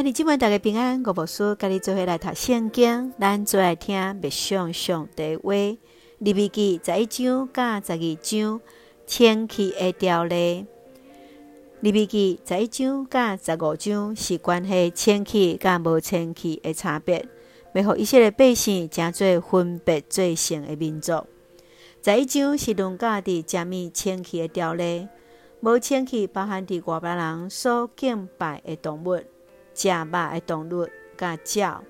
兄弟姊妹大家平安，我无事，甲你做伙来读圣经，咱最爱听默想上帝话。利未记十一章甲十二章，千禧的条例。利未记十一章甲十五章是关系千禧甲无千禧的差别，要互以色列百姓成做分别做圣的民族。十一章是论家伫食物千禧的条例，无千禧包含伫外边人所敬拜的动物。食肉的动物，甲鸟，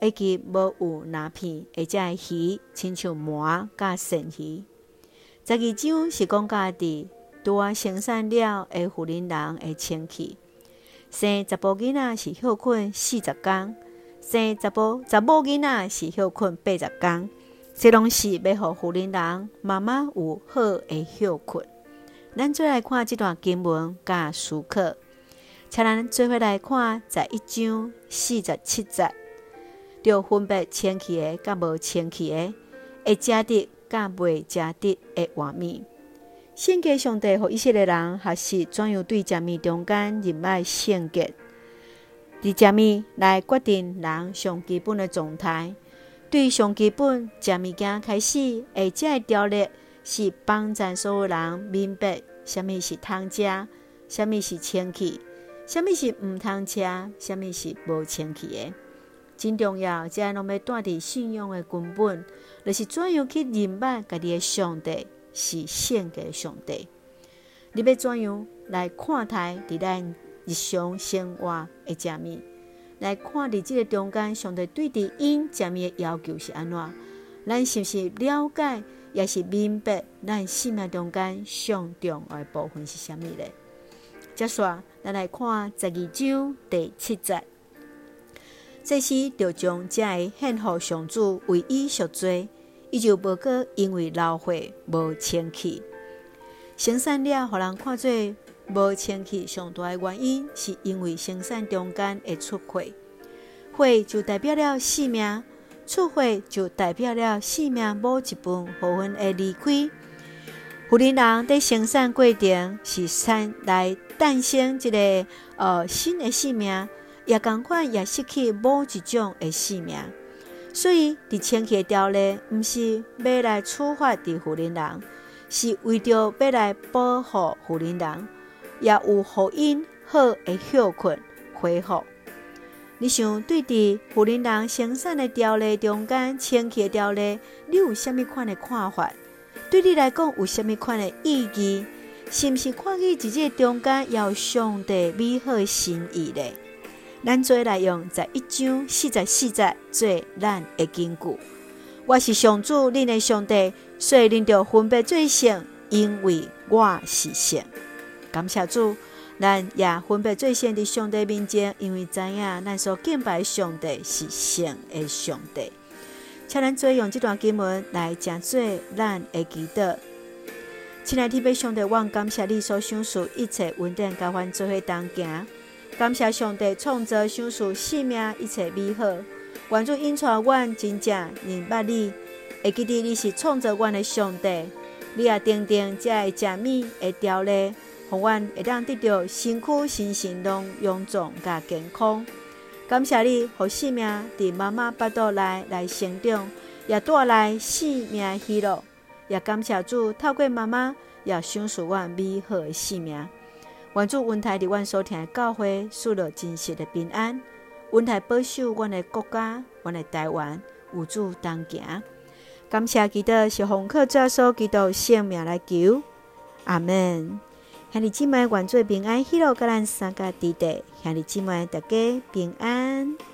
以及无有鳞片，或者鱼，亲像鳗甲鳝鱼。十二章是讲家己拄啊生产了的妇人人的清气，生查甫囡仔是休困四十天，生查甫查某囡仔是休困八十天。这拢是要互妇人人妈妈有好的休困。咱再来看这段经文甲思考。请咱做伙来看，十一章四十七节，就分别清气的甲无清气的，会食得甲未食得的画面。性格上帝和以色列人，学习怎样对食物中间人脉性格，伫食物来决定人上基本的状态。对上基本食物件开始，会食的条例是帮咱所有人明白，什么是通食，什么是清气。什么是毋通吃？什么是无清气的？真重要，遮拢要带伫信仰的根本，就是怎样去认捌家己的上帝是献给上帝。你要怎样来看待伫咱日常生活的食物？来看伫这个中间，上帝对伫因食物的要求是安怎？咱是不是了解，也是明白咱生命中间上重要的部分是啥物呢？接续，咱来看十二章第七节。这时，就将这个献予上主为伊赎罪，伊就无过因为劳血无清气。生产了，互人看做无清气上大的原因，是因为生产中间会出血，血就代表了性命，出血就代表了性命某一部分会离开。妇人人在生产过程是产来诞生一个呃新的生命，也同款也失去某一种的生命。所以，伫千禧的条例，毋是要来处罚伫妇人人，是为着要来保护妇人人，也有互因好的休困恢复。你想对伫妇人人生产的条例中间，千禧的条例，你有啥物款的看法？对你来讲有甚物款的意义？是毋是看见自己中间有上帝美好心意呢？咱做来用十一章四十四节做咱的根据。我是上主，恁的上帝，所以恁着分别做圣，因为我是圣。感谢主，咱也分别做圣伫上帝面前，因为知影咱所敬拜上帝是圣的上帝。请咱做用这段经文来成做咱的祈祷。亲爱的弟兄姊妹，我感谢你所享受一切稳定，交换做伙同行。感谢上帝创造享受生命一切美好。愿主引带阮真正明白你，会记得你是创造阮的上帝。你也定定这个食物的条例，互阮会当得到身躯、身心神拢勇壮甲健康。感谢你，互生命伫妈妈腹肚内来成长，也带来生命喜乐。也感谢主，透过妈妈也享受阮美好的生命。愿主恩待伫阮所听的教诲，赐落真实的平安，恩待保守阮的国家，阮的台湾，有主同行。感谢基督是奉靠主耶稣基督生命来求，阿门。兄弟姊妹，愿做平安喜乐，甲咱三个弟弟，兄弟姊妹，大家平安。Amen.